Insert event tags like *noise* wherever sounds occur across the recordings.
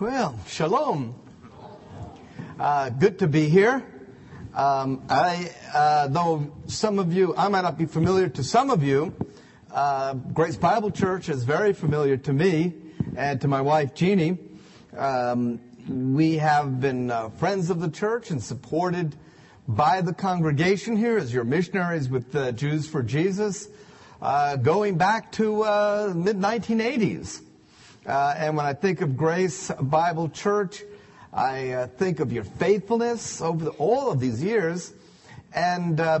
Well, shalom. Uh, good to be here. Um, I, uh, though some of you, I might not be familiar to some of you, uh, Grace Bible Church is very familiar to me and to my wife Jeannie. Um, we have been uh, friends of the church and supported by the congregation here as your missionaries with uh, Jews for Jesus, uh, going back to mid 1980s. Uh, and when I think of Grace Bible Church, I uh, think of your faithfulness over the, all of these years. And uh,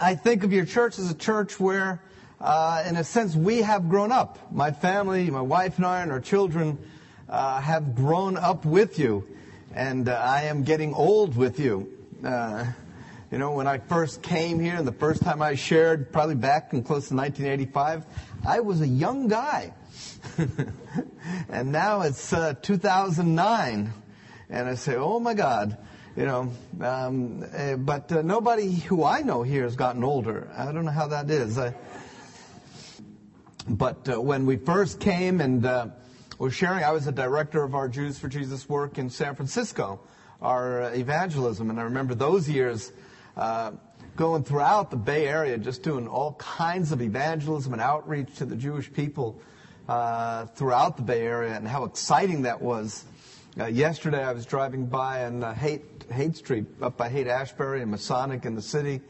I think of your church as a church where, in a sense, we have grown up. My family, my wife and I, and our children have grown up with you. And I am getting old with you. you know, when I first came here, and the first time I shared, probably back in close to 1985, I was a young guy. *laughs* and now it's uh, 2009, and I say, oh my God, you know. Um, uh, but uh, nobody who I know here has gotten older. I don't know how that is. I, but uh, when we first came and uh, were sharing, I was a director of our Jews for Jesus work in San Francisco, our evangelism, and I remember those years uh, going throughout the Bay Area, just doing all kinds of evangelism and outreach to the Jewish people uh, throughout the Bay Area and how exciting that was. Uh, yesterday I was driving by on uh, Haight, Street, up by Haight Ashbury and Masonic in the city,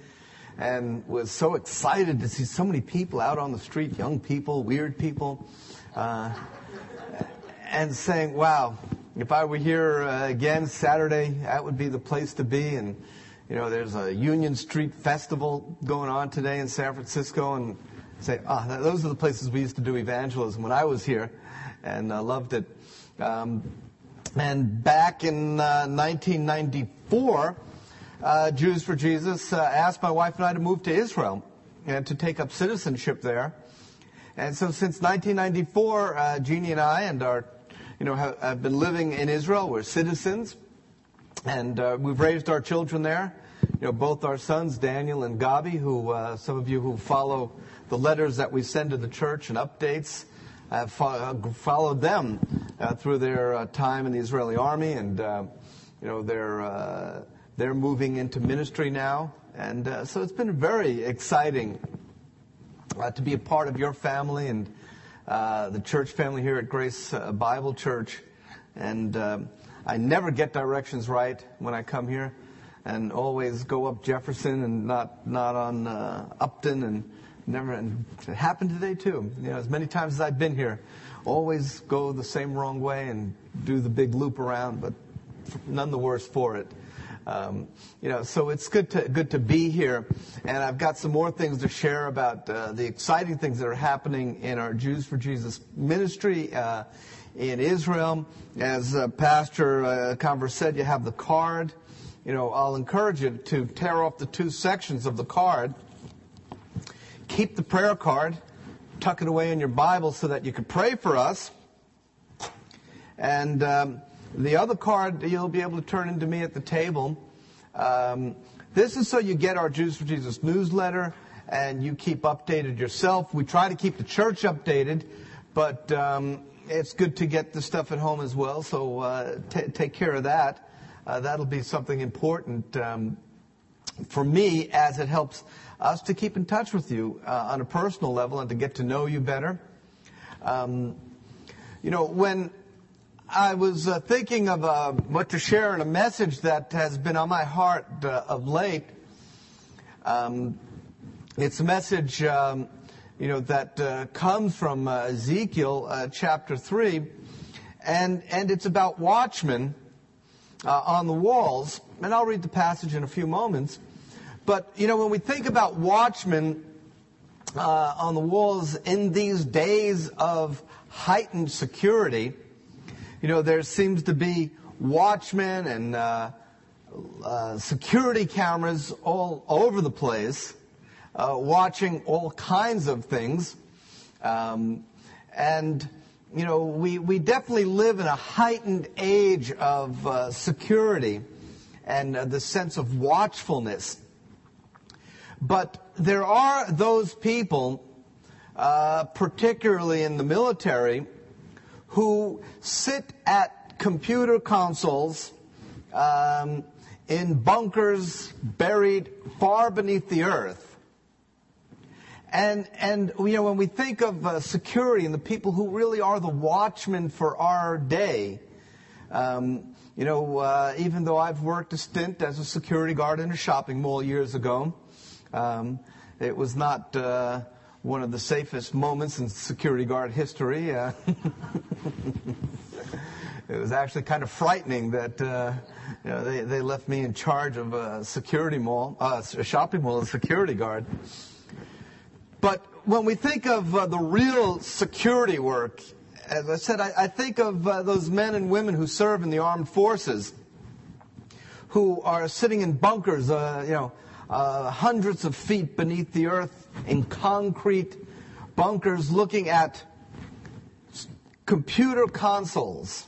and was so excited to see so many people out on the street, young people, weird people, uh, and saying, wow, if I were here uh, again Saturday, that would be the place to be. And, you know, there's a Union Street Festival going on today in San Francisco, and say, ah, those are the places we used to do evangelism when I was here, and uh, loved it. Um, and back in uh, 1994, uh, Jews for Jesus uh, asked my wife and I to move to Israel and to take up citizenship there. And so since 1994, uh, Jeannie and I and our, you know, have, have, been living in Israel. We're citizens, and uh, we've raised our children there. You know, both our sons, Daniel and Gabi, who some of you who follow the letters that we send to the church and updates. I've followed them uh, through their uh, time in the Israeli army, and uh, you know they're uh, they're moving into ministry now, and uh, so it's been very exciting uh, to be a part of your family and the church family here at Grace Bible Church. And I never get directions right when I come here, and always go up Jefferson and not not on Upton and Never, and it happened today too. You know, as many times as I've been here, always go the same wrong way and do the big loop around, but none the worse for it. Um, you know, so it's good to good to be here, and I've got some more things to share about uh, the exciting things that are happening in our Jews for Jesus ministry uh, in Israel. As uh, Pastor uh, Converse said, you have the card. You know, I'll encourage you to tear off the two sections of the card keep the prayer card, tuck it away in your Bible so that you can pray for us. And um, the other card you'll be able to turn into me at the table. Um, this is so you get our Jews for Jesus newsletter and you keep updated yourself. We try to keep the church updated, but um, it's good to get the stuff at home as well. So uh, t- take care of that. Uh, that'll be something important um, for me as it helps us to keep in touch with you uh, on a personal level and to get to know you better. Um, you know, when I was uh, thinking of uh, what to share in a message that has been on my heart uh, of late, um, it's a message, um, you know, that uh, comes from uh, Ezekiel chapter three, and and it's about watchmen on the walls. And I'll read the passage in a few moments. But, you know, when we think about watchmen uh, on the walls in these days of heightened security, you know, there seems to be watchmen and uh, uh, security cameras all over the place, uh, watching all kinds of things. Um, and, you know, we, we definitely live in a heightened age of uh, security and uh, the sense of watchfulness. But there are those people, uh, particularly in the military, who sit at computer consoles um, in bunkers buried far beneath the earth. And, and you know, when we think of uh, security and the people who really are the watchmen for our day, um, you know, uh, even though I've worked a stint as a security guard in a shopping mall years ago, um, it was not uh, one of the safest moments in security guard history. Uh, *laughs* it was actually kind of frightening that uh, you know, they, they left me in charge of a security mall, uh, a shopping mall, a security guard. But when we think of uh, the real security work as I said, I, I think of uh, those men and women who serve in the armed forces, who are sitting in bunkers, uh, you know, uh, hundreds of feet beneath the earth in concrete bunkers, looking at computer consoles.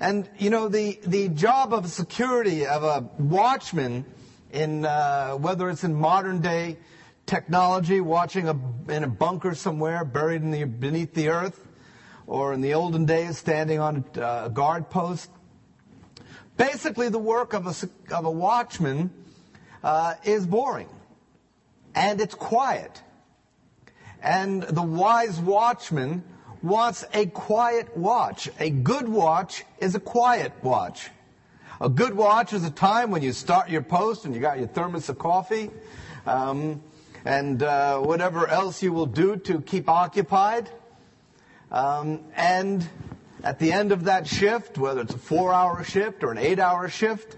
And you know the the job of security of a watchman in uh, whether it's in modern day technology, watching a, in a bunker somewhere buried in the, beneath the earth, or in the olden days, standing on a guard post. Basically, the work of a, of a watchman uh, is boring and it's quiet. And the wise watchman wants a quiet watch. A good watch is a quiet watch. A good watch is a time when you start your post and you got your thermos of coffee um, and uh, whatever else you will do to keep occupied. Um, and at the end of that shift, whether it's a four hour shift or an eight hour shift,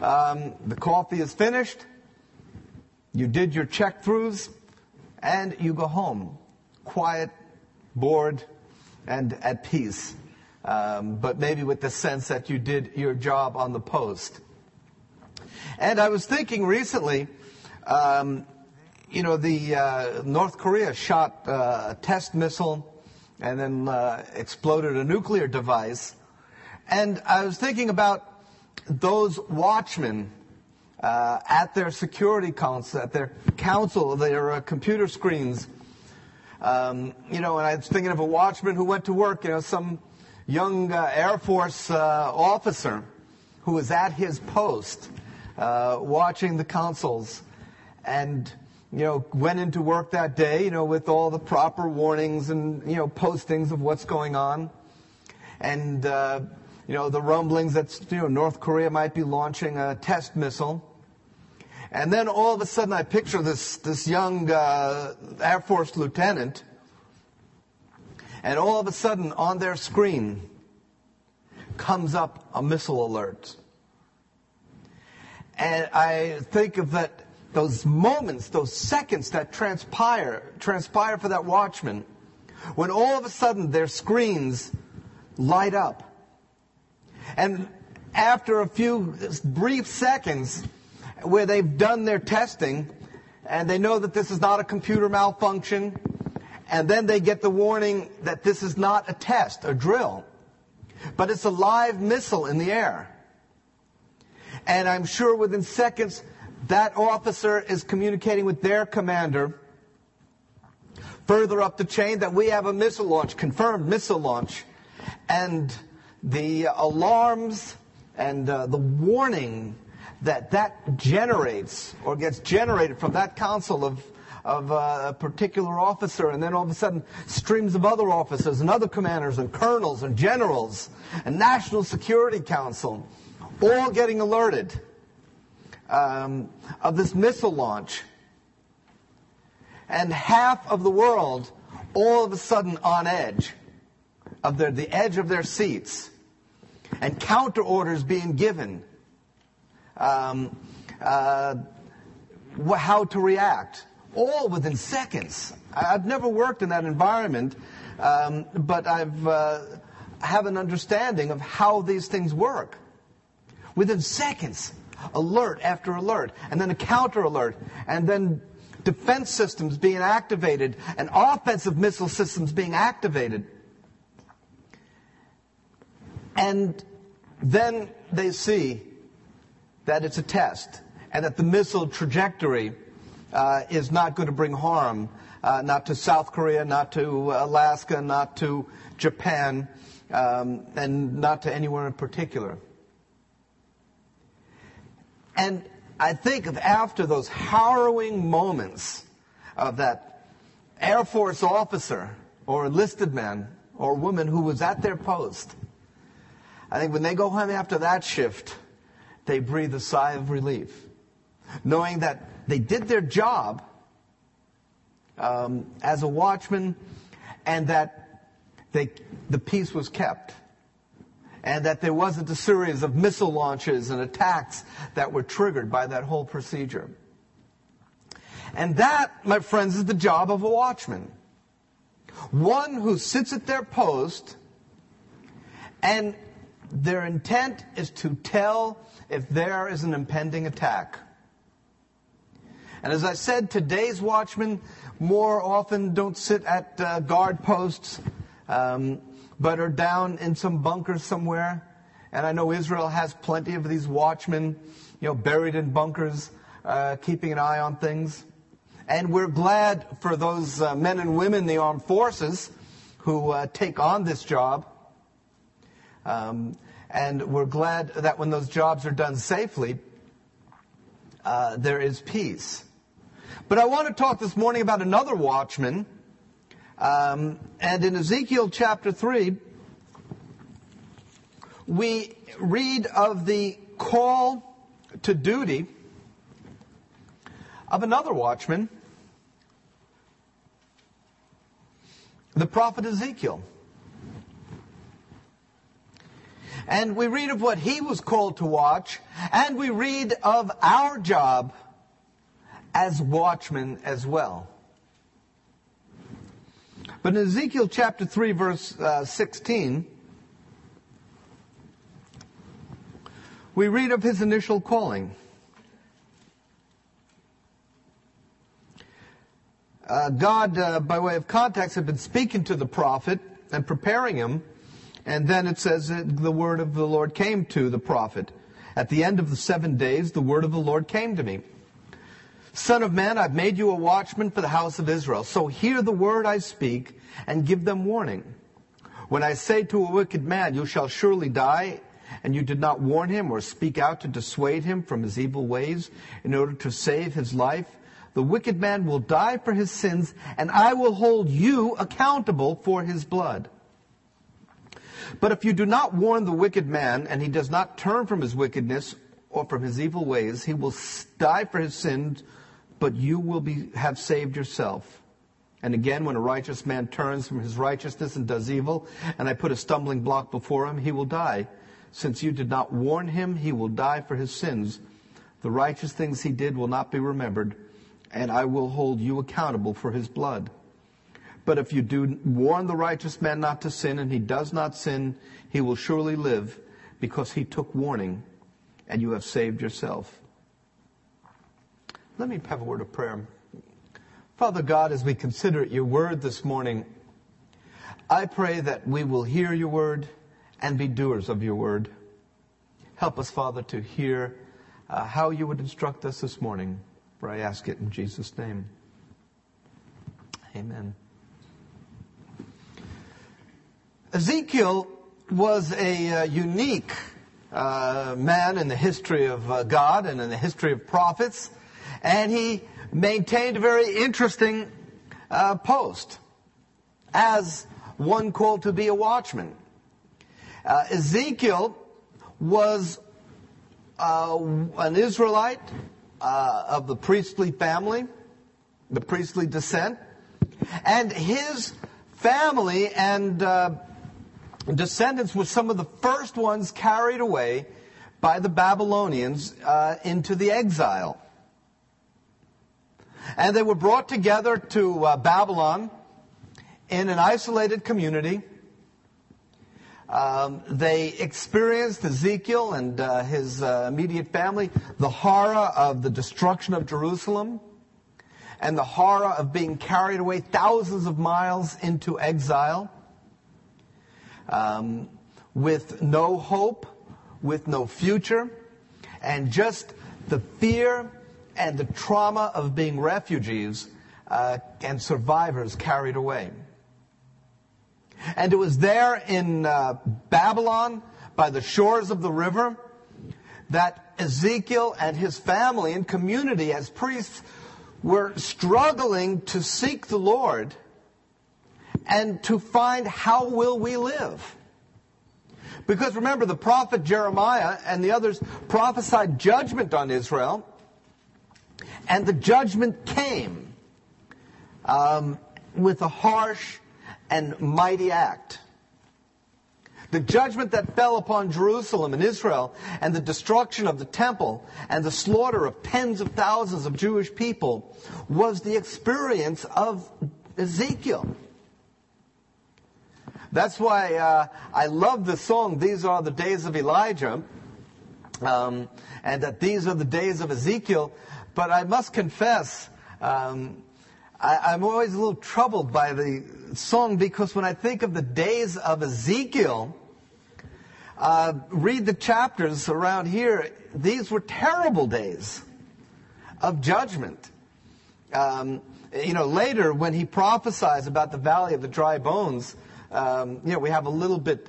um, the coffee is finished, you did your check throughs, and you go home. Quiet, bored, and at peace. Um, but maybe with the sense that you did your job on the post. And I was thinking recently, um, you know, the uh, North Korea shot uh, a test missile and then uh, exploded a nuclear device. And I was thinking about those watchmen uh, at their security council, at their council, their uh, computer screens. Um, you know, and I was thinking of a watchman who went to work, you know, some young uh, Air Force uh, officer who was at his post uh, watching the consoles. And you know, went into work that day, you know, with all the proper warnings and, you know, postings of what's going on. And, uh, you know, the rumblings that, you know, North Korea might be launching a test missile. And then all of a sudden I picture this, this young uh, Air Force lieutenant, and all of a sudden on their screen comes up a missile alert. And I think of that those moments, those seconds that transpire, transpire for that watchman, when all of a sudden their screens light up. And after a few brief seconds where they've done their testing and they know that this is not a computer malfunction, and then they get the warning that this is not a test, a drill, but it's a live missile in the air. And I'm sure within seconds that officer is communicating with their commander further up the chain that we have a missile launch, confirmed missile launch. And the alarms and uh, the warning that that generates or gets generated from that council of, of uh, a particular officer, and then all of a sudden streams of other officers and other commanders and colonels and generals and National Security Council all getting alerted um, of this missile launch. And half of the world all of a sudden on edge, of their, the edge of their seats, and counter orders being given, um, uh, how to react, all within seconds. I've never worked in that environment, um, but I've uh, have an understanding of how these things work. Within seconds, alert after alert, and then a counter alert, and then defense systems being activated, and offensive missile systems being activated. And then they see that it's a test, and that the missile trajectory uh, is not going to bring harm, uh, not to South Korea, not to Alaska, not to Japan, um, and not to anywhere in particular. And I think of after those harrowing moments of that Air Force officer or enlisted man or woman who was at their post, I think when they go home after that shift, they breathe a sigh of relief, knowing that they did their job um, as a watchman and that they, the peace was kept and that there wasn't a series of missile launches and attacks that were triggered by that whole procedure. And that, my friends, is the job of a watchman. One who sits at their post and their intent is to tell if there is an impending attack. And as I said, today's watchmen more often don't sit at uh, guard posts, um, but are down in some bunkers somewhere. And I know Israel has plenty of these watchmen, you know, buried in bunkers, uh, keeping an eye on things. And we're glad for those uh, men and women the armed forces who uh, take on this job. Um, and we're glad that when those jobs are done safely, uh, there is peace. But I want to talk this morning about another watchman. Um, and in Ezekiel chapter 3, we read of the call to duty of another watchman, the prophet Ezekiel. And we read of what he was called to watch, and we read of our job as watchmen as well. But in Ezekiel chapter 3, verse uh, 16, we read of his initial calling. Uh, God, uh, by way of context, had been speaking to the prophet and preparing him and then it says that the word of the Lord came to the prophet. At the end of the seven days, the word of the Lord came to me. Son of man, I've made you a watchman for the house of Israel. So hear the word I speak and give them warning. When I say to a wicked man, you shall surely die, and you did not warn him or speak out to dissuade him from his evil ways in order to save his life, the wicked man will die for his sins, and I will hold you accountable for his blood. But if you do not warn the wicked man, and he does not turn from his wickedness or from his evil ways, he will die for his sins, but you will be, have saved yourself. And again, when a righteous man turns from his righteousness and does evil, and I put a stumbling block before him, he will die. Since you did not warn him, he will die for his sins. The righteous things he did will not be remembered, and I will hold you accountable for his blood. But if you do warn the righteous man not to sin and he does not sin, he will surely live because he took warning and you have saved yourself. Let me have a word of prayer. Father God, as we consider your word this morning, I pray that we will hear your word and be doers of your word. Help us, Father, to hear uh, how you would instruct us this morning. For I ask it in Jesus' name. Amen. Ezekiel was a uh, unique uh, man in the history of uh, God and in the history of prophets, and he maintained a very interesting uh, post as one called to be a watchman. Uh, Ezekiel was uh, an Israelite of the priestly family, the priestly descent, and his family and descendants were some of the first ones carried away by the Babylonians uh, into the exile. And they were brought together to uh, Babylon in an isolated community. Um, they experienced Ezekiel and uh, his uh, immediate family the horror of the destruction of Jerusalem and the horror of being carried away thousands of miles into exile um, with no hope, with no future, and just the fear and the trauma of being refugees uh, and survivors carried away. And it was there in uh, Babylon, by the shores of the river, that Ezekiel and his family and community as priests were struggling to seek the Lord and to find how will we live. Because remember, the prophet Jeremiah and the others prophesied judgment on Israel, and the judgment came um, with a harsh and mighty act. The judgment that fell upon Jerusalem and Israel and the destruction of the temple and the slaughter of tens of thousands of Jewish people was the experience of Ezekiel. That's why uh, I love the song, These Are the Days of Elijah, um, and that these are the days of Ezekiel. But I must confess, um, I, am always a little troubled by the song because when I think of the days of Ezekiel, uh, read the chapters around here, these were terrible days of judgment. Um, you know, later when he prophesies about the valley of the dry bones, um, you know, we have a little bit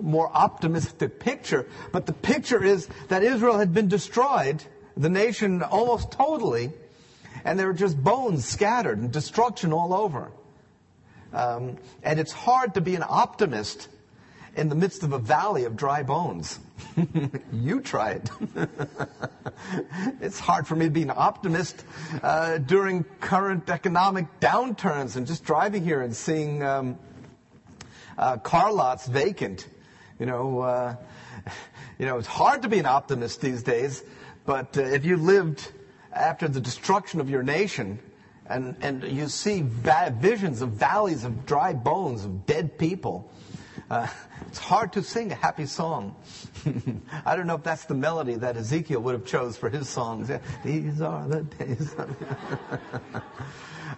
more optimistic picture, but the picture is that Israel had been destroyed, the nation almost totally, and there were just bones scattered and destruction all over. Um, and it's hard to be an optimist in the midst of a valley of dry bones. *laughs* you try it. *laughs* it's hard for me to be an optimist uh, during current economic downturns and just driving here and seeing um, uh, car lots vacant. You know, uh, *laughs* you know, it's hard to be an optimist these days, but uh, if you lived after the destruction of your nation, and, and you see visions of valleys of dry bones, of dead people, uh, *laughs* it's hard to sing a happy song. *laughs* I don't know if that's the melody that Ezekiel would have chose for his songs. These are the days.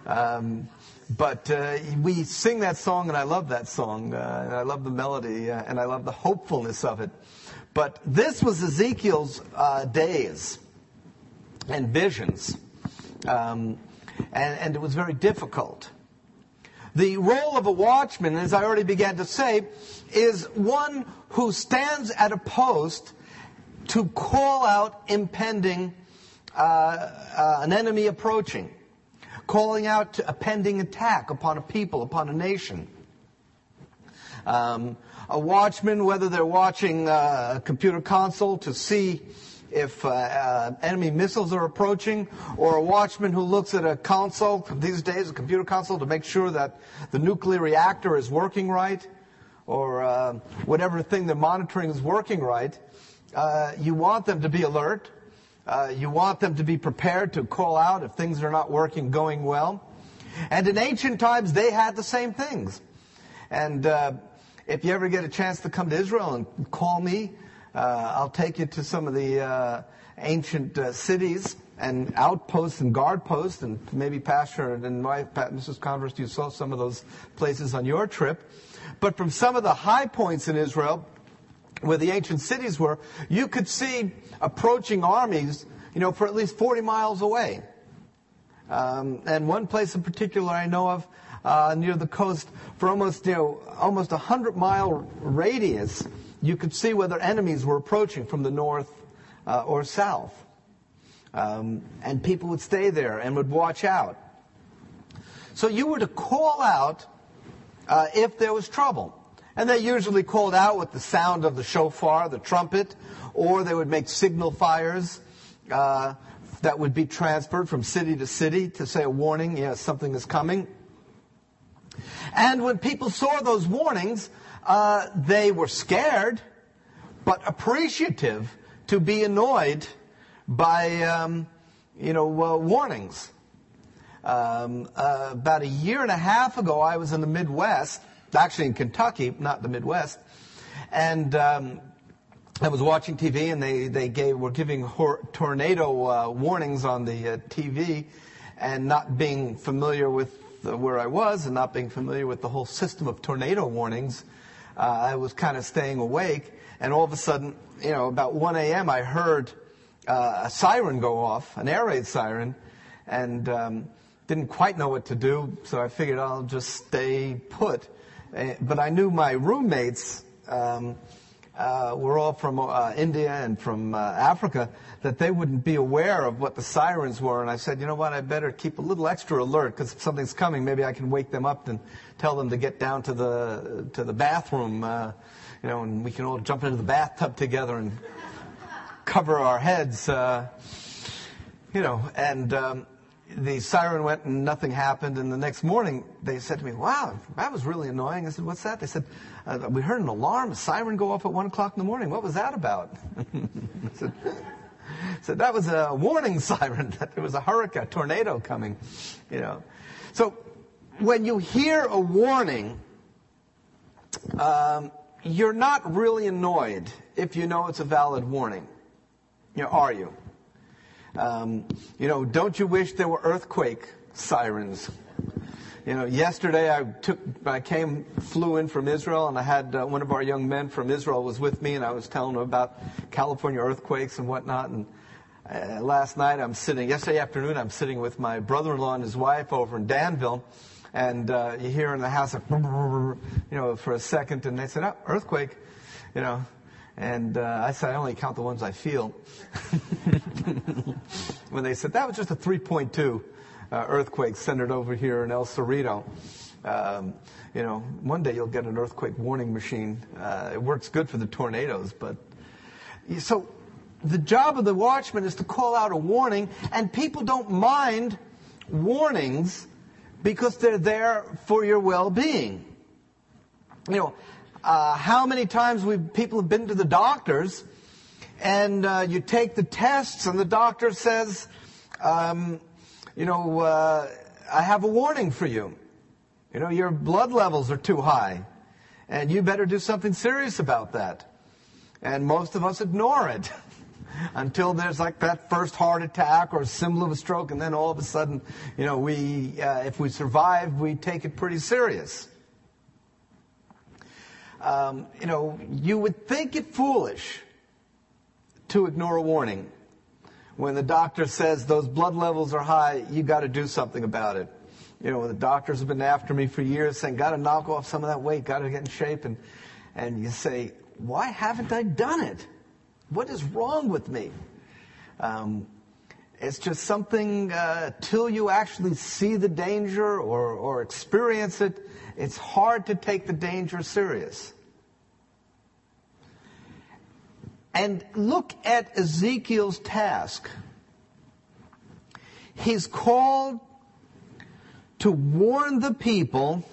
Um, but uh, we sing that song, and I love that song, uh, and I love the melody, uh, and I love the hopefulness of it. But this was Ezekiel's uh, days and visions, um, and, and it was very difficult. The role of a watchman, as I already began to say, is one who stands at a post to call out impending uh, uh, an enemy approaching calling out a pending attack upon a people, upon a nation. Um, a watchman, whether they're watching uh, a computer console to see if uh, uh, enemy missiles are approaching, or a watchman who looks at a console, these days, a computer console, to make sure that the nuclear reactor is working right, or uh, whatever thing they're monitoring is working right, uh, you want them to be alert. Uh, you want them to be prepared to call out if things are not working, going well. And in ancient times, they had the same things. And uh, if you ever get a chance to come to Israel and call me, uh, I'll take you to some of the uh, ancient uh, cities and outposts and guard posts, and maybe Pastor and my Mrs. Converse, you saw some of those places on your trip. But from some of the high points in Israel, where the ancient cities were, you could see approaching armies, you know, for at least 40 miles away. Um, and one place in particular I know of, uh, near the coast, for almost, you know, almost a hundred mile radius, you could see whether enemies were approaching from the north uh, or south. Um, and people would stay there and would watch out. So you were to call out uh, if there was trouble. And they usually called out with the sound of the shofar, the trumpet, or they would make signal fires uh, that would be transferred from city to city to say a warning, yes, something is coming. And when people saw those warnings, uh, they were scared, but appreciative to be annoyed by, um, you know, uh, warnings. Um, uh, about a year and a half ago, I was in the Midwest, actually in Kentucky, not the Midwest. And um, I was watching TV, and they they gave were giving hor- tornado uh, warnings on the uh, TV, and not being familiar with where I was, and not being familiar with the whole system of tornado warnings, uh, I was kind of staying awake. And all of a sudden, you know, about 1 a.m., I heard uh, a siren go off, an air raid siren, and um, didn't quite know what to do, so I figured I'll just stay put. Uh, but I knew my roommates um, uh, were all from uh, India and from uh, Africa, that they wouldn't be aware of what the sirens were. And I said, you know what, I better keep a little extra alert because if something's coming, maybe I can wake them up and tell them to get down to the to the bathroom, uh, you know, and we can all jump into the bathtub together and cover our heads, uh, you know. And um, the siren went and nothing happened. And the next morning, they said to me, "Wow, that was really annoying." I said, "What's that?" They said, uh, "We heard an alarm, a siren go off at one o'clock in the morning. What was that about?" *laughs* I said, so that was a warning *laughs* siren that there was a hurricane, a tornado coming, you know. So when you hear a warning, um, you're not really annoyed if you know it's a valid warning. You know, are you? Um, you know, don't you wish there were earthquake sirens? You know, yesterday I took, I came, flew in from Israel, and I had uh, one of our young men from Israel was with me, and I was telling him about California earthquakes and whatnot. And uh, last night I'm sitting, yesterday afternoon I'm sitting with my brother-in-law and his wife over in Danville, and uh, you hear in the house, a, you know, for a second, and they said, "Oh, earthquake," you know. And uh, I said, I only count the ones I feel. *laughs* when they said that was just a 3.2 uh, earthquake centered over here in El Cerrito. Um, you know, one day you'll get an earthquake warning machine. Uh, it works good for the tornadoes, but so the job of the watchman is to call out a warning, and people don't mind warnings because they're there for your well-being. You know, uh, how many times we people have been to the doctors, and uh, you take the tests, and the doctor says, um, you know, uh, I have a warning for you. You know, your blood levels are too high, and you better do something serious about that. And most of us ignore it *laughs* until there's like that first heart attack or a symbol of a stroke, and then all of a sudden, you know, we, uh, if we survive, we take it pretty serious. Um, you know, you would think it foolish to ignore a warning when the doctor says those blood levels are high, you got to do something about it. You know, the doctors have been after me for years saying, got to knock off some of that weight, got to get in shape. And, and you say, why haven't I done it? What is wrong with me? Um, it's just something, uh, till you actually see the danger or, or experience it, it's hard to take the danger serious. And look at Ezekiel's task. He's called to warn the people,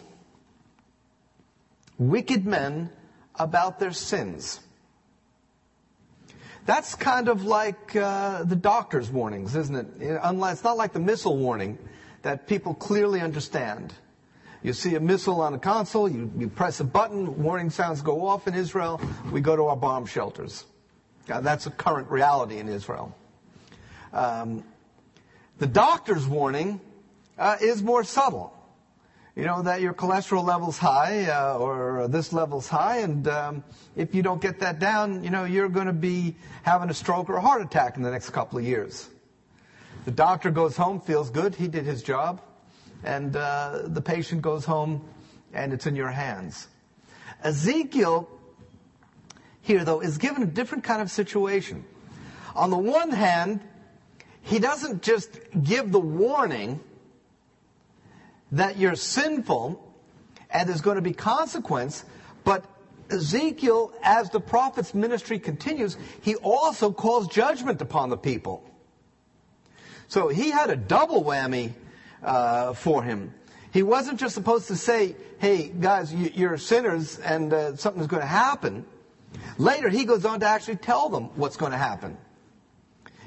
wicked men, about their sins. That's kind of like uh, the doctor's warnings, isn't it? It's not like the missile warning that people clearly understand. You see a missile on a console, you, you press a button, warning sounds go off in Israel, we go to our bomb shelters. Uh, that's a current reality in Israel. Um, the doctor's warning uh, is more subtle. You know, that your cholesterol level's high uh, or this level's high, and um, if you don't get that down, you know, you're going to be having a stroke or a heart attack in the next couple of years. The doctor goes home, feels good, he did his job, and uh, the patient goes home, and it's in your hands. Ezekiel here, though, is given a different kind of situation. On the one hand, he doesn't just give the warning that you're sinful and there's going to be consequence, but Ezekiel, as the prophet's ministry continues, he also calls judgment upon the people. So he had a double whammy uh, for him. He wasn't just supposed to say, hey, guys, you, are sinners and uh, something's going to happen. Later, he goes on to actually tell them what's going to happen.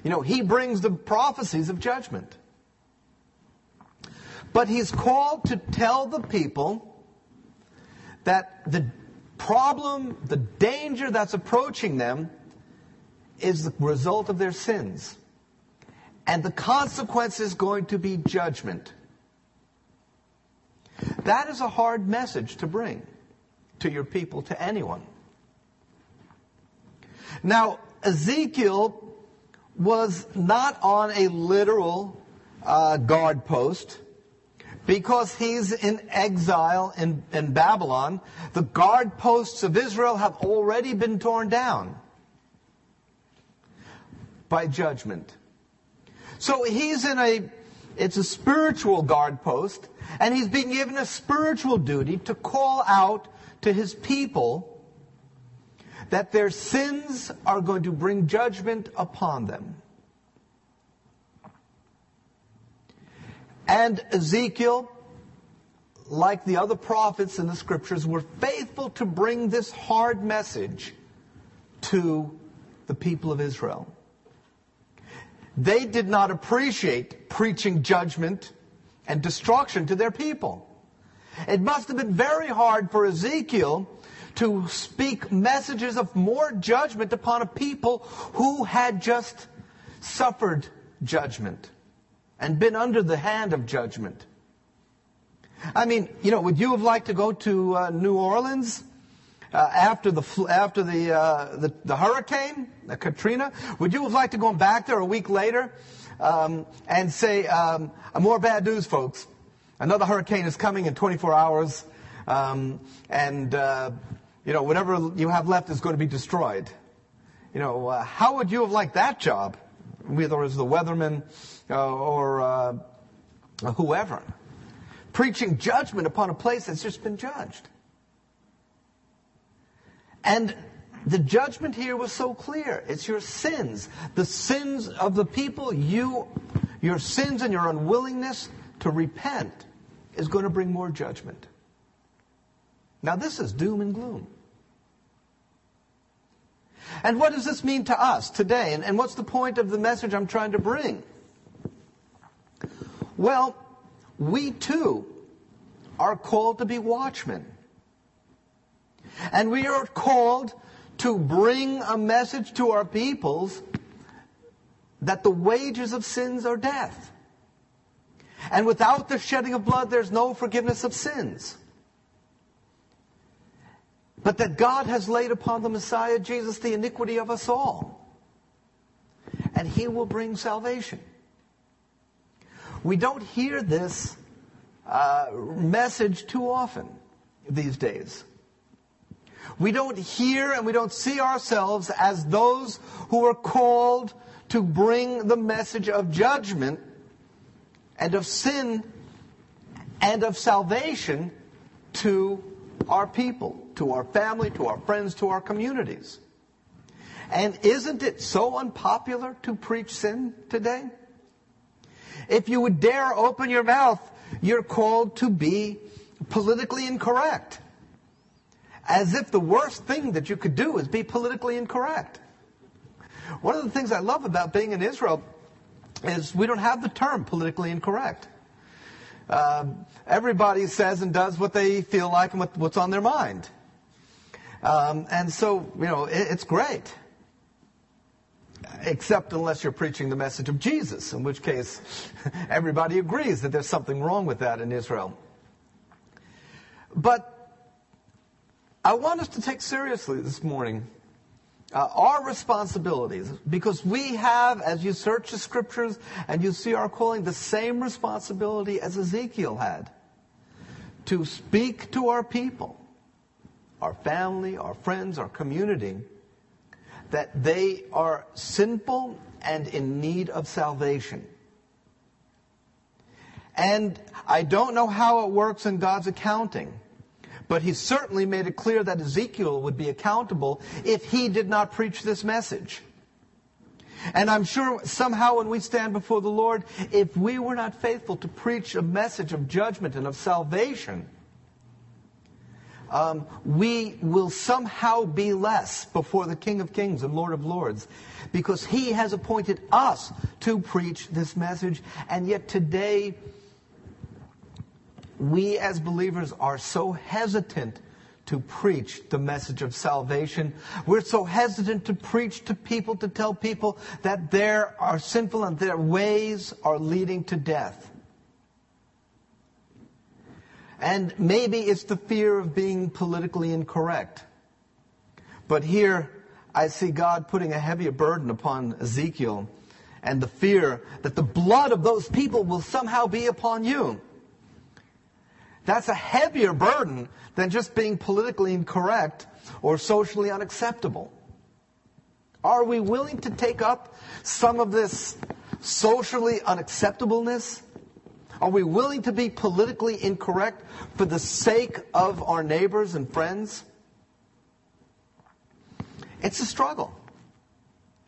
You know, he brings the prophecies of judgment. But he's called to tell the people that the problem, the danger that's approaching them is the result of their sins. And the consequence is going to be judgment. That is a hard message to bring to your people, to anyone. Now, Ezekiel was not on a literal uh, guard post because he's in exile in, in Babylon. The guard posts of Israel have already been torn down by judgment. So he's in a, it's a spiritual guard post, and he's being given a spiritual duty to call out to his people that their sins are going to bring judgment upon them. And Ezekiel, like the other prophets in the scriptures, were faithful to bring this hard message to the people of Israel. They did not appreciate preaching judgment and destruction to their people. It must have been very hard for Ezekiel to speak messages of more judgment upon a people who had just suffered judgment and been under the hand of judgment. I mean, you know, would you have liked to go to uh, New Orleans uh, after the after the, uh, the, the hurricane, the Katrina? Would you have liked to go back there a week later um, and say, um, "More bad news, folks. Another hurricane is coming in 24 hours, um, and uh, you know, whatever you have left is going to be destroyed. You know, uh, how would you have liked that job? Whether was the weatherman uh, or uh, whoever. Preaching judgment upon a place that's just been judged. And the judgment here was so clear. It's your sins. The sins of the people, you, your sins and your unwillingness to repent is going to bring more judgment. Now, this is doom and gloom. And what does this mean to us today? And, and what's the point of the message I'm trying to bring? Well, we too are called to be watchmen. And we are called to bring a message to our peoples that the wages of sins are death. And without the shedding of blood, there's no forgiveness of sins but that God has laid upon the Messiah Jesus the iniquity of us all. And he will bring salvation. We don't hear this uh, message too often these days. We don't hear and we don't see ourselves as those who are called to bring the message of judgment and of sin and of salvation to our people, to our family, to our friends, to our communities. And isn't it so unpopular to preach sin today? If you would dare open your mouth, you're called to be politically incorrect. As if the worst thing that you could do is be politically incorrect. One of the things I love about being in Israel is we don't have the term politically incorrect. Um, everybody says and does what they feel like and what, what's on their mind. Um, and so, you know, it, it's great. Except unless you're preaching the message of Jesus, in which case *laughs* everybody agrees that there's something wrong with that in Israel. But I want us to take seriously this morning uh, our responsibilities, because we have, as you search the scriptures and you see our calling, the same responsibility as Ezekiel had to speak to our people, our family, our friends, our community, that they are sinful and in need of salvation. And I don't know how it works in God's accounting. But he certainly made it clear that Ezekiel would be accountable if he did not preach this message. And I'm sure somehow when we stand before the Lord, if we were not faithful to preach a message of judgment and of salvation, um, we will somehow be less before the King of Kings and Lord of Lords because he has appointed us to preach this message. And yet today, we as believers are so hesitant to preach the message of salvation. We're so hesitant to preach to people, to tell people that they are sinful and their ways are leading to death. And maybe it's the fear of being politically incorrect. But here I see God putting a heavier burden upon Ezekiel and the fear that the blood of those people will somehow be upon you. That's a heavier burden than just being politically incorrect or socially unacceptable. Are we willing to take up some of this socially unacceptableness? Are we willing to be politically incorrect for the sake of our neighbors and friends? It's a struggle.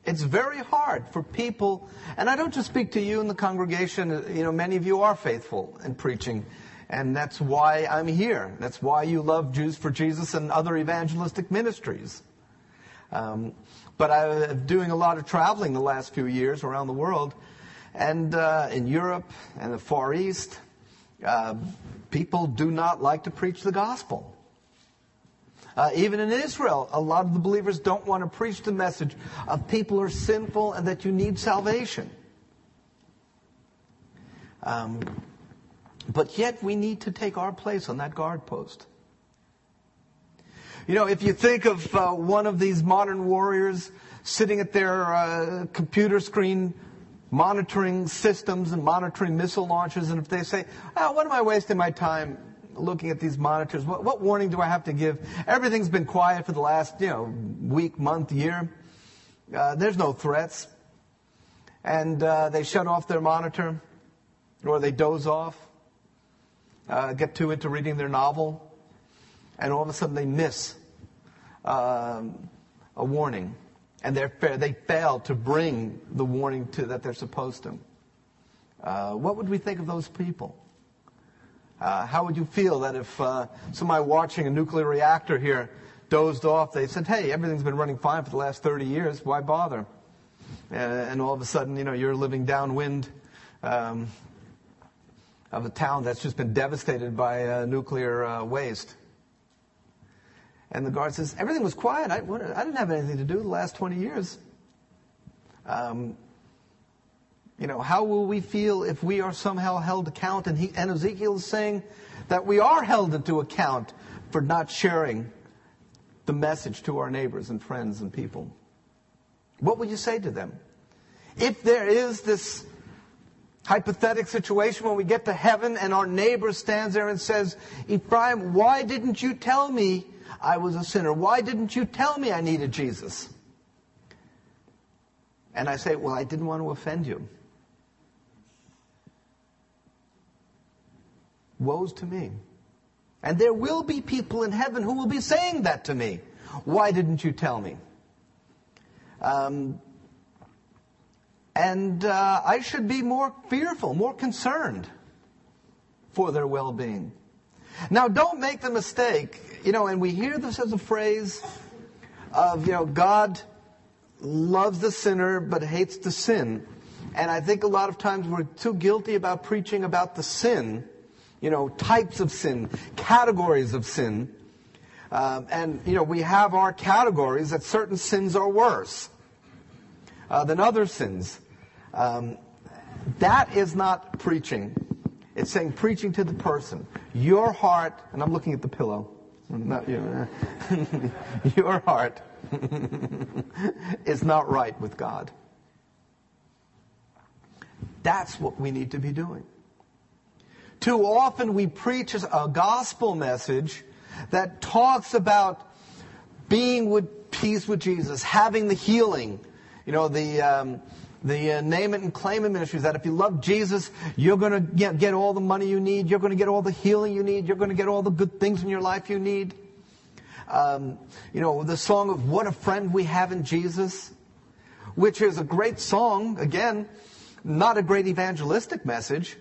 It's very hard for people, and I don't just speak to you in the congregation, you know, many of you are faithful in preaching, and that's why I'm here. That's why you love Jews for Jesus and other evangelistic ministries. Um, but I'm doing a lot of traveling the last few years around the world, and uh, in Europe and the Far East, uh, people do not like to preach the gospel. Uh, even in Israel, a lot of the believers don't want to preach the message of people are sinful and that you need salvation. Um, but yet we need to take our place on that guard post. You know, if you think of uh, one of these modern warriors sitting at their uh, computer screen monitoring systems and monitoring missile launches, and if they say, oh, what am I wasting my time looking at these monitors? What, what warning do I have to give? Everything's been quiet for the last, you know, week, month, year. Uh, there's no threats. And uh, they shut off their monitor, or they doze off, uh, get too into reading their novel, and all of a sudden they miss um, a warning, and they fail to bring the warning to, that they're supposed to. Uh, what would we think of those people? Uh, how would you feel that if uh, somebody watching a nuclear reactor here dozed off, they said, hey, everything's been running fine for the last 30 years, why bother? And, and all of a sudden, you know, you're living downwind um, of a town that's just been devastated by uh, nuclear uh, waste. And the guard says, everything was quiet. I, I, didn't have anything to do the last 20 years. Um, you know, how will we feel if we are somehow held account? And, he, and Ezekiel is saying that we are held into account for not sharing the message to our neighbors and friends and people. What would you say to them? If there is this hypothetical situation when we get to heaven and our neighbor stands there and says, Ephraim, why didn't you tell me I was a sinner. Why didn't you tell me I needed Jesus? And I say, Well, I didn't want to offend you. Woe's to me. And there will be people in heaven who will be saying that to me. Why didn't you tell me? Um, and uh, I should be more fearful, more concerned for their well being. Now, don't make the mistake you know, and we hear this as a phrase of, you know, God loves the sinner but hates the sin. And I think a lot of times we're too guilty about preaching about the sin, you know, types of sin, categories of sin. Um, and, you know, we have our categories that certain sins are worse uh, than other sins. Um, that is not preaching. It's saying preaching to the person. Your heart, and I'm looking at the pillow. Not you. *laughs* Your heart *laughs* is not right with God. That's what we need to be doing. Too often we preach a gospel message that talks about being with peace with Jesus, having the healing, you know, the um, the uh, name it and claim it ministries that if you love Jesus, you're going to get, get all the money you need, you're going to get all the healing you need, you're going to get all the good things in your life you need. Um, you know, the song of What a Friend We Have in Jesus, which is a great song, again, not a great evangelistic message,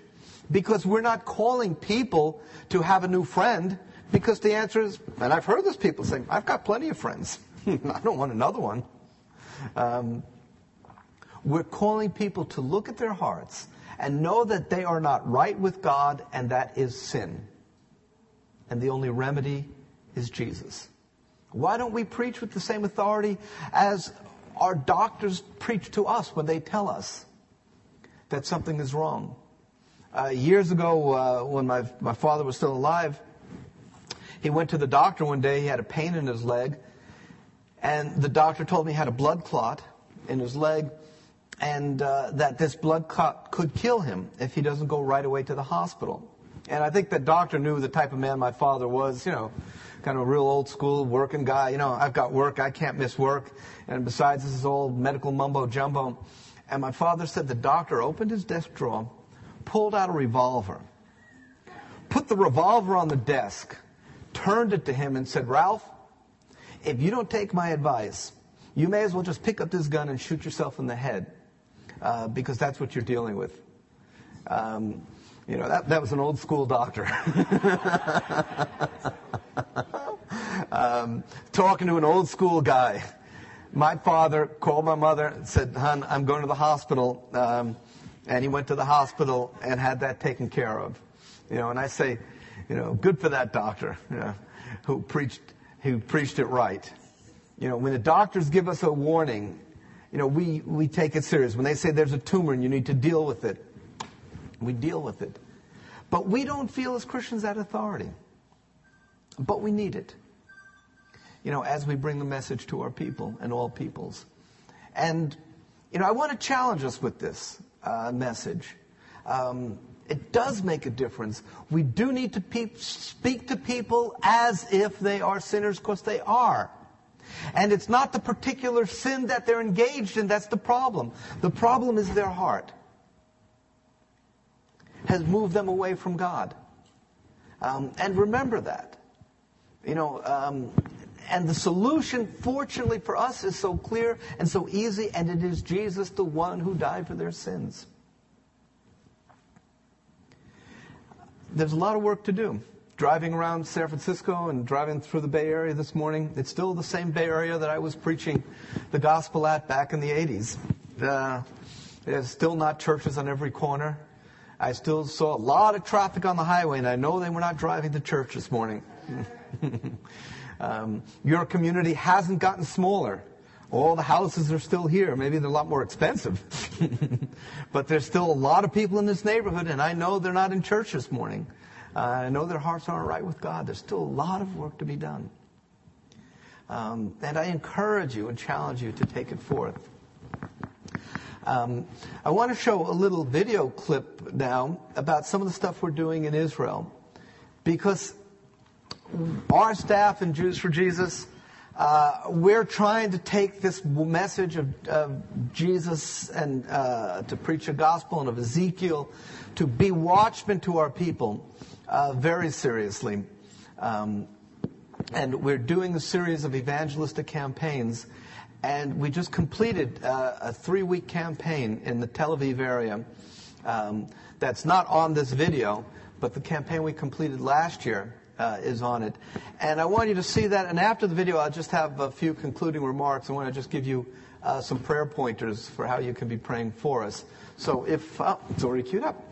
because we're not calling people to have a new friend, because the answer is, and I've heard this people saying, I've got plenty of friends. *laughs* I don't want another one. Um, we're calling people to look at their hearts and know that they are not right with God and that is sin. And the only remedy is Jesus. Why don't we preach with the same authority as our doctors preach to us when they tell us that something is wrong? Uh, years ago, uh, when my, my father was still alive, he went to the doctor one day. He had a pain in his leg. And the doctor told me he had a blood clot in his leg and uh, that this blood clot could kill him if he doesn't go right away to the hospital. And I think the doctor knew the type of man my father was, you know, kind of a real old school working guy. You know, I've got work, I can't miss work. And besides, this is all medical mumbo jumbo. And my father said the doctor opened his desk drawer, pulled out a revolver, put the revolver on the desk, turned it to him, and said, Ralph, if you don't take my advice, you may as well just pick up this gun and shoot yourself in the head, because that's what you're dealing with. Um, you know, that, that was an old school doctor. *laughs* um, talking to an old school guy. My father called my mother and said, Hon, I'm going to the hospital. Um, and he went to the hospital and had that taken care of. You know, and I say, you know, good for that doctor, you know, who preached, who preached it right. You know, when the doctors give us a warning, you know, we, we take it serious. When they say there's a tumor and you need to deal with it, we deal with it. But we don't feel as Christians that authority. But we need it. You know, as we bring the message to our people and all peoples. And, you know, I want to challenge us with this uh, message. Um, it does make a difference. We do need to pe- speak to people as if they are sinners, because they are. And it's not the particular sin that they're engaged in that's the problem. The problem is their heart has moved them away from God. Um, and remember that. You know, um, and the solution, fortunately for us, is so clear and so easy, and it is Jesus, the one who died for their sins. There's a lot of work to do. Driving around San Francisco and driving through the Bay Area this morning, it's still the same Bay Area that I was preaching the gospel at back in the 80s. Uh, there's still not churches on every corner. I still saw a lot of traffic on the highway, and I know they were not driving to church this morning. *laughs* um, your community hasn't gotten smaller. All the houses are still here. Maybe they're a lot more expensive. *laughs* but there's still a lot of people in this neighborhood, and I know they're not in church this morning. I know their hearts aren't right with God. There's still a lot of work to be done. Um, and I encourage you and challenge you to take it forth. Um, I want to show a little video clip now about some of the stuff we're doing in Israel. Because our staff in Jews for Jesus, uh, we're trying to take this message of, of Jesus and uh, to preach a gospel and of Ezekiel, to be watchmen to our people very seriously. Um, and we're doing a series of evangelistic campaigns and we just completed uh, a three week campaign in the Tel Aviv area um, that's not on this video, but the campaign we completed last year uh, is on it. And I want you to see that. And after the video, I'll just have a few concluding remarks. I want to just give you uh, some prayer pointers for how you can be praying for us. So if, oh, it's already queued up.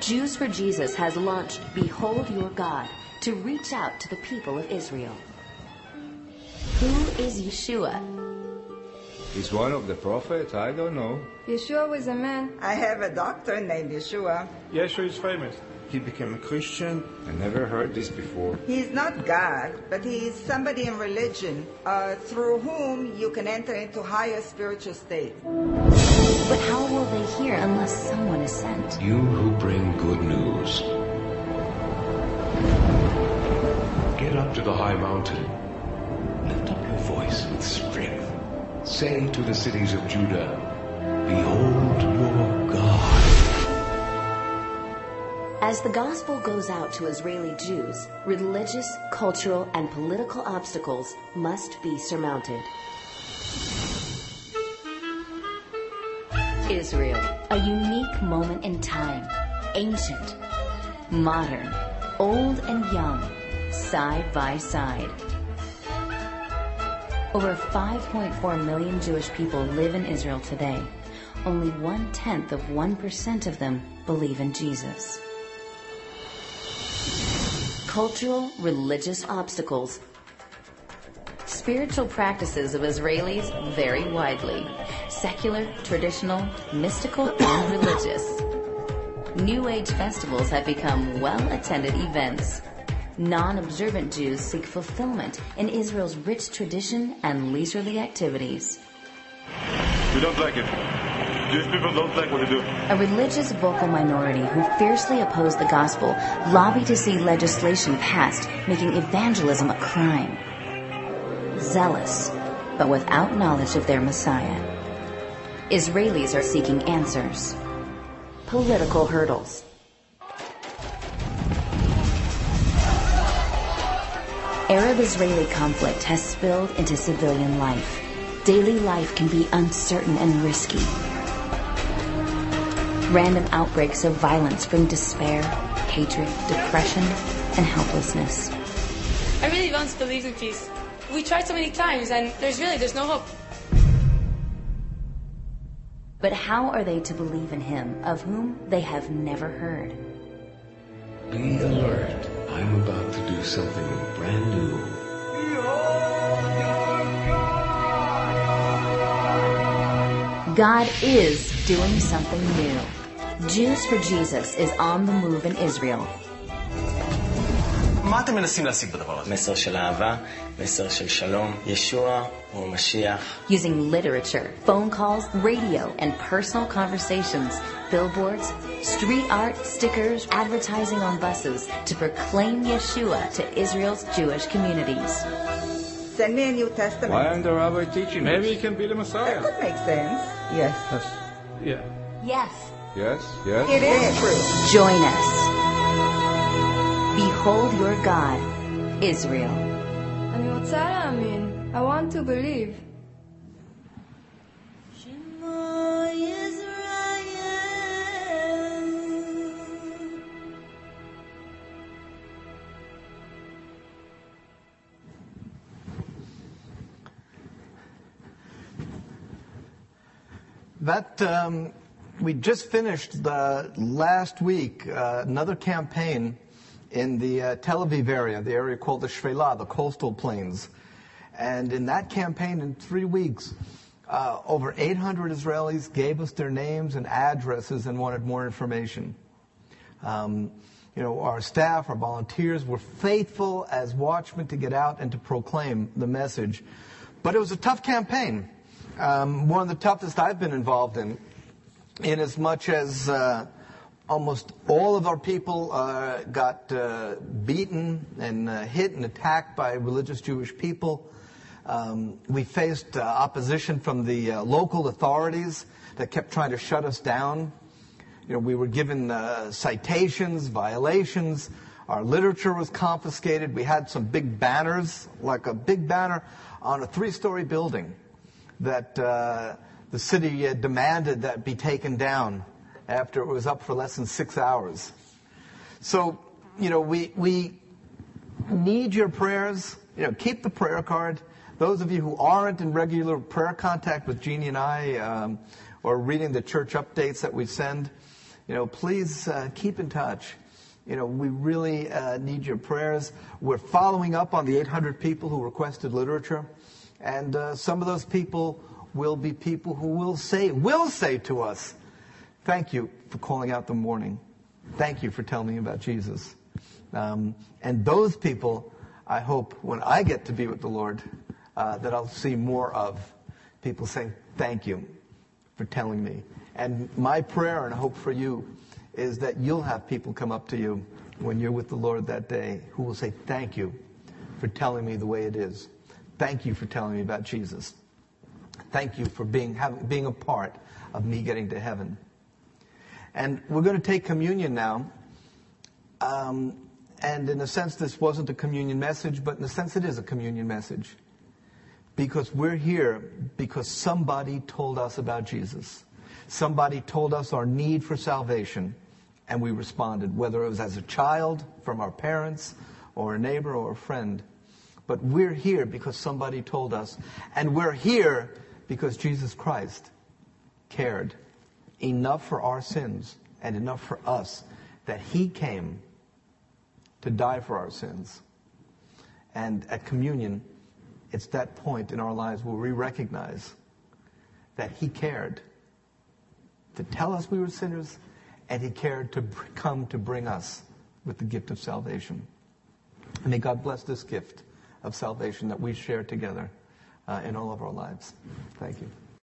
Jews for Jesus has launched Behold Your God to reach out to the people of Israel. Who is Yeshua? He's one of the prophets? I don't know. Yeshua was a man. I have a doctor named Yeshua. Yeshua is famous. He became a Christian. I never heard this before. He's not God, but he is somebody in religion uh, through whom you can enter into higher spiritual state. But how will they hear unless someone is sent? You who bring good news. Get up to the high mountain lift up your voice with strength. Say to the cities of Judah, Behold your God. As the gospel goes out to Israeli Jews, religious, cultural, and political obstacles must be surmounted. Israel, a unique moment in time, ancient, modern, old and young, side by side. Over 5.4 million Jewish people live in Israel today. Only one tenth of 1% of them believe in Jesus. Cultural, religious obstacles. Spiritual practices of Israelis vary widely. Secular, traditional, mystical, and religious. New Age festivals have become well attended events non-observant Jews seek fulfillment in Israel's rich tradition and leisurely activities. We don't like it. Jewish people don't like what they do. A religious vocal minority who fiercely oppose the gospel lobby to see legislation passed making evangelism a crime. Zealous, but without knowledge of their Messiah. Israelis are seeking answers. Political hurdles. Arab-Israeli conflict has spilled into civilian life. Daily life can be uncertain and risky. Random outbreaks of violence bring despair, hatred, depression, and helplessness. I really once believed in peace. We tried so many times and there's really, there's no hope. But how are they to believe in him of whom they have never heard? Be alert. I'm about to do something brand new. God is doing something new. Jews for Jesus is on the move in Israel. מה אתם מנסים להשיג בדבר הזה? מסר של אהבה, מסר של שלום. ישוע הוא משיח. Using literature, phone calls, radio, and personal conversations, billboards, street art, stickers, advertising on buses to proclaim Yeshua to Israel's Jewish communities. Send me a New Testament. Why am the rabbi teaching Maybe this? he can be the That Messiah. could make sense. Yes. Yeah. Yes. Yes, yes. It is true. Join us. Behold your God, Israel. אני רוצה להאמין. I want to believe. That um, we just finished the last week uh, another campaign in the uh, Tel Aviv area, the area called the Shvela, the coastal plains. And in that campaign, in three weeks, uh, over 800 Israelis gave us their names and addresses and wanted more information. Um, you know, our staff, our volunteers were faithful as watchmen to get out and to proclaim the message. But it was a tough campaign. Um, one of the toughest I've been involved in, in as uh, almost all of our people uh, got uh, beaten and uh, hit and attacked by religious Jewish people. Um, we faced uh, opposition from the uh, local authorities that kept trying to shut us down. You know, we were given citations, violations. Our literature was confiscated. We had some big banners, like a big banner on a three-story building that the city uh, demanded that be taken down after it was up for less than six hours. So, you know, we, we need your prayers. You know, keep the prayer card. Those of you who aren't in regular prayer contact with Jeannie and I, um, or reading the church updates that we send, you know, please uh, keep in touch. You know, we really uh, need your prayers. We're following up on the 800 people who requested literature, and uh, some of those people will be people who will say will say to us, "Thank you for calling out the morning. Thank you for telling me about Jesus." Um, and those people, I hope, when I get to be with the Lord, uh, that I'll see more of people saying, "Thank you for telling me." And my prayer and hope for you is that you'll have people come up to you when you're with the Lord that day who will say, Thank you for telling me the way it is. Thank you for telling me about Jesus. Thank you for being, having, being a part of me getting to heaven. And we're going to take communion now. Um, and in a sense, this wasn't a communion message, but in a sense, it is a communion message. Because we're here because somebody told us about Jesus. Somebody told us our need for salvation, and we responded, whether it was as a child, from our parents, or a neighbor, or a friend. But we're here because somebody told us, and we're here because Jesus Christ cared enough for our sins and enough for us that He came to die for our sins. And at communion, it's that point in our lives where we recognize that He cared to tell us we were sinners, and He cared to come to bring us with the gift of salvation. And may God bless this gift of salvation that we share together Uh, in all of our lives. Thank you.